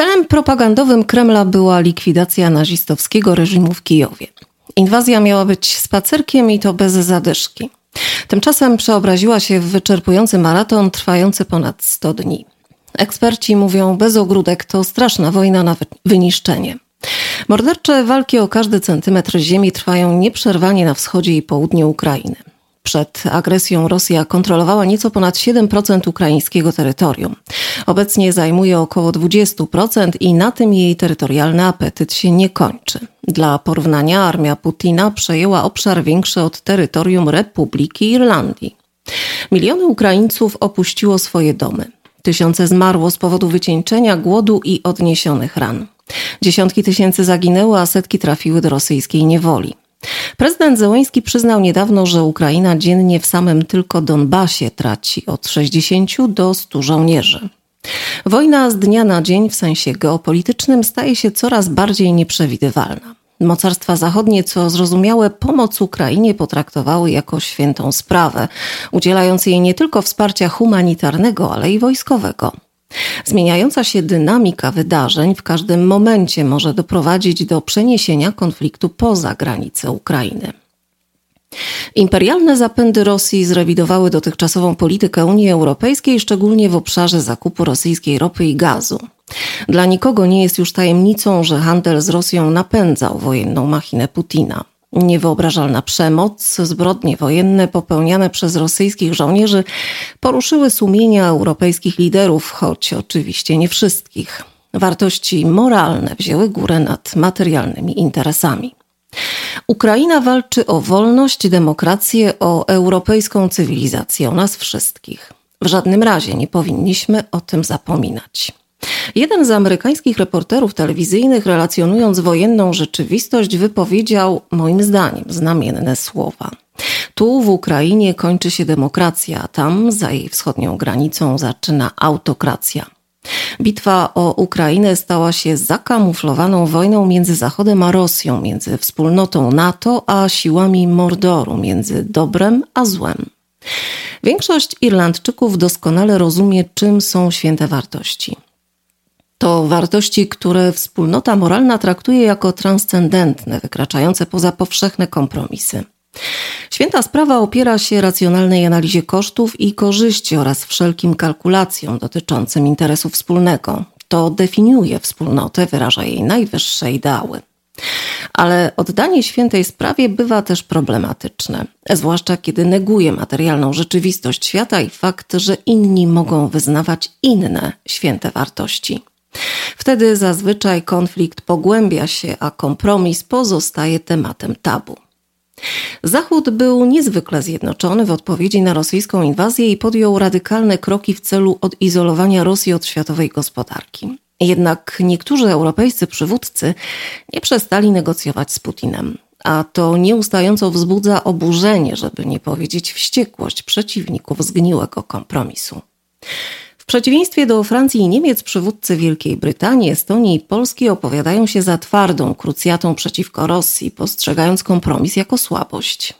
Celem propagandowym Kremla była likwidacja nazistowskiego reżimu w Kijowie. Inwazja miała być spacerkiem i to bez zadyszki. Tymczasem przeobraziła się w wyczerpujący maraton trwający ponad 100 dni. Eksperci mówią, bez ogródek to straszna wojna na wyniszczenie. Mordercze walki o każdy centymetr ziemi trwają nieprzerwanie na wschodzie i południu Ukrainy. Przed agresją Rosja kontrolowała nieco ponad 7% ukraińskiego terytorium. Obecnie zajmuje około 20% i na tym jej terytorialny apetyt się nie kończy. Dla porównania armia Putina przejęła obszar większy od terytorium Republiki Irlandii. Miliony Ukraińców opuściło swoje domy. Tysiące zmarło z powodu wycieńczenia, głodu i odniesionych ran. Dziesiątki tysięcy zaginęły, a setki trafiły do rosyjskiej niewoli. Prezydent Zełęński przyznał niedawno, że Ukraina dziennie w samym tylko Donbasie traci od 60 do 100 żołnierzy. Wojna z dnia na dzień w sensie geopolitycznym staje się coraz bardziej nieprzewidywalna. Mocarstwa zachodnie, co zrozumiałe, pomoc Ukrainie potraktowały jako świętą sprawę, udzielając jej nie tylko wsparcia humanitarnego, ale i wojskowego. Zmieniająca się dynamika wydarzeń w każdym momencie może doprowadzić do przeniesienia konfliktu poza granice Ukrainy. Imperialne zapędy Rosji zrewidowały dotychczasową politykę Unii Europejskiej, szczególnie w obszarze zakupu rosyjskiej ropy i gazu. Dla nikogo nie jest już tajemnicą, że handel z Rosją napędzał wojenną machinę Putina. Niewyobrażalna przemoc, zbrodnie wojenne popełniane przez rosyjskich żołnierzy poruszyły sumienia europejskich liderów, choć oczywiście nie wszystkich. Wartości moralne wzięły górę nad materialnymi interesami. Ukraina walczy o wolność, demokrację, o europejską cywilizację, o nas wszystkich. W żadnym razie nie powinniśmy o tym zapominać. Jeden z amerykańskich reporterów telewizyjnych, relacjonując wojenną rzeczywistość, wypowiedział, moim zdaniem, znamienne słowa. Tu w Ukrainie kończy się demokracja, tam, za jej wschodnią granicą, zaczyna autokracja. Bitwa o Ukrainę stała się zakamuflowaną wojną między Zachodem a Rosją, między wspólnotą NATO a siłami Mordoru, między dobrem a złem. Większość Irlandczyków doskonale rozumie, czym są święte wartości. To wartości, które wspólnota moralna traktuje jako transcendentne, wykraczające poza powszechne kompromisy. Święta sprawa opiera się racjonalnej analizie kosztów i korzyści oraz wszelkim kalkulacjom dotyczącym interesu wspólnego. To definiuje wspólnotę, wyraża jej najwyższe ideały. Ale oddanie świętej sprawie bywa też problematyczne, zwłaszcza kiedy neguje materialną rzeczywistość świata i fakt, że inni mogą wyznawać inne święte wartości. Wtedy zazwyczaj konflikt pogłębia się, a kompromis pozostaje tematem tabu. Zachód był niezwykle zjednoczony w odpowiedzi na rosyjską inwazję i podjął radykalne kroki w celu odizolowania Rosji od światowej gospodarki. Jednak niektórzy europejscy przywódcy nie przestali negocjować z Putinem, a to nieustająco wzbudza oburzenie, żeby nie powiedzieć wściekłość przeciwników zgniłego kompromisu przeciwieństwie do Francji i Niemiec przywódcy Wielkiej Brytanii, Estonii i Polski opowiadają się za twardą krucjatą przeciwko Rosji, postrzegając kompromis jako słabość.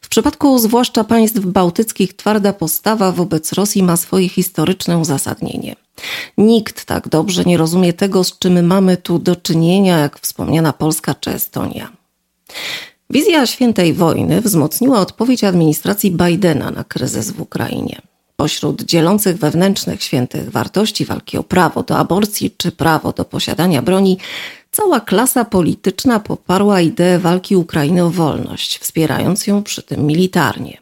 W przypadku zwłaszcza państw bałtyckich twarda postawa wobec Rosji ma swoje historyczne uzasadnienie. Nikt tak dobrze nie rozumie tego, z czym mamy tu do czynienia, jak wspomniana Polska czy Estonia. Wizja świętej wojny wzmocniła odpowiedź administracji Bidena na kryzys w Ukrainie. Pośród dzielących wewnętrznych świętych wartości walki o prawo do aborcji czy prawo do posiadania broni, cała klasa polityczna poparła ideę walki Ukrainy o wolność, wspierając ją przy tym militarnie.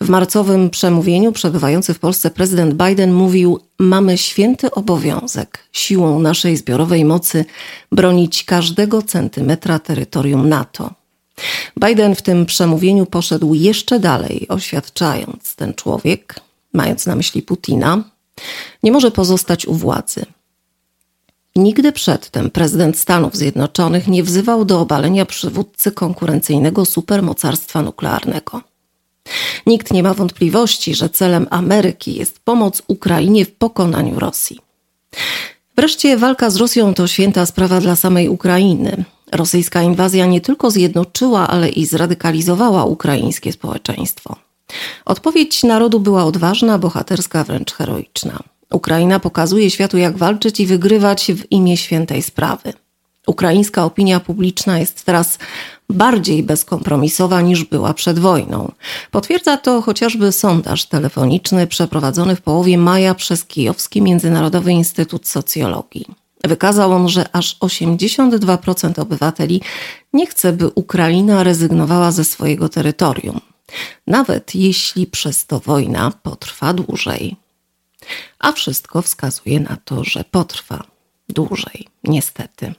W marcowym przemówieniu przebywający w Polsce prezydent Biden mówił: Mamy święty obowiązek siłą naszej zbiorowej mocy bronić każdego centymetra terytorium NATO. Biden w tym przemówieniu poszedł jeszcze dalej, oświadczając: Ten człowiek mając na myśli Putina, nie może pozostać u władzy. Nigdy przedtem prezydent Stanów Zjednoczonych nie wzywał do obalenia przywódcy konkurencyjnego supermocarstwa nuklearnego. Nikt nie ma wątpliwości, że celem Ameryki jest pomoc Ukrainie w pokonaniu Rosji. Wreszcie walka z Rosją to święta sprawa dla samej Ukrainy. Rosyjska inwazja nie tylko zjednoczyła, ale i zradykalizowała ukraińskie społeczeństwo. Odpowiedź narodu była odważna, bohaterska, wręcz heroiczna. Ukraina pokazuje światu, jak walczyć i wygrywać w imię świętej sprawy. Ukraińska opinia publiczna jest teraz bardziej bezkompromisowa niż była przed wojną. Potwierdza to chociażby sondaż telefoniczny przeprowadzony w połowie maja przez Kijowski Międzynarodowy Instytut Socjologii. Wykazał on, że aż 82% obywateli nie chce, by Ukraina rezygnowała ze swojego terytorium, nawet jeśli przez to wojna potrwa dłużej. A wszystko wskazuje na to, że potrwa dłużej, niestety.